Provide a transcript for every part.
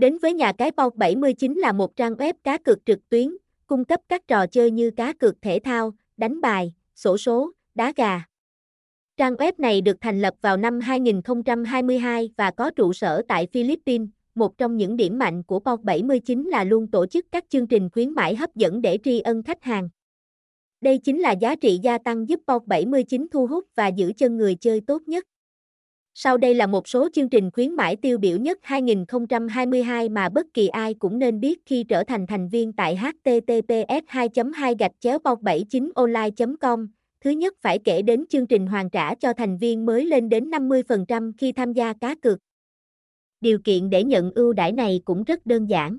Đến với nhà cái POG 79 là một trang web cá cược trực tuyến, cung cấp các trò chơi như cá cược thể thao, đánh bài, sổ số, đá gà. Trang web này được thành lập vào năm 2022 và có trụ sở tại Philippines. Một trong những điểm mạnh của POG 79 là luôn tổ chức các chương trình khuyến mãi hấp dẫn để tri ân khách hàng. Đây chính là giá trị gia tăng giúp POG 79 thu hút và giữ chân người chơi tốt nhất. Sau đây là một số chương trình khuyến mãi tiêu biểu nhất 2022 mà bất kỳ ai cũng nên biết khi trở thành thành viên tại https 2 2 gạch chéo 79 online com Thứ nhất phải kể đến chương trình hoàn trả cho thành viên mới lên đến 50% khi tham gia cá cược. Điều kiện để nhận ưu đãi này cũng rất đơn giản.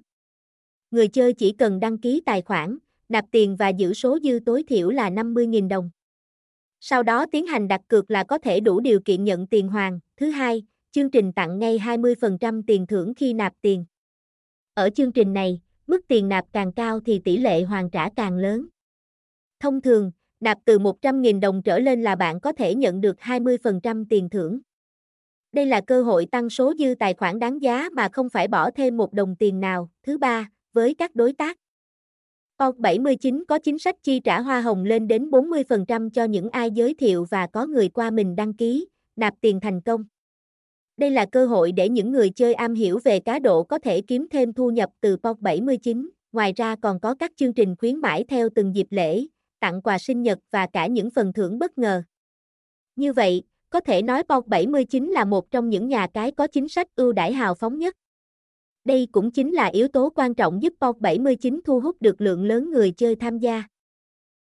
Người chơi chỉ cần đăng ký tài khoản, nạp tiền và giữ số dư tối thiểu là 50.000 đồng. Sau đó tiến hành đặt cược là có thể đủ điều kiện nhận tiền hoàn. Thứ hai, chương trình tặng ngay 20% tiền thưởng khi nạp tiền. Ở chương trình này, mức tiền nạp càng cao thì tỷ lệ hoàn trả càng lớn. Thông thường, nạp từ 100.000 đồng trở lên là bạn có thể nhận được 20% tiền thưởng. Đây là cơ hội tăng số dư tài khoản đáng giá mà không phải bỏ thêm một đồng tiền nào. Thứ ba, với các đối tác. POG 79 có chính sách chi trả hoa hồng lên đến 40% cho những ai giới thiệu và có người qua mình đăng ký, nạp tiền thành công. Đây là cơ hội để những người chơi am hiểu về cá độ có thể kiếm thêm thu nhập từ POC 79. Ngoài ra còn có các chương trình khuyến mãi theo từng dịp lễ, tặng quà sinh nhật và cả những phần thưởng bất ngờ. Như vậy, có thể nói POC 79 là một trong những nhà cái có chính sách ưu đãi hào phóng nhất. Đây cũng chính là yếu tố quan trọng giúp POC 79 thu hút được lượng lớn người chơi tham gia.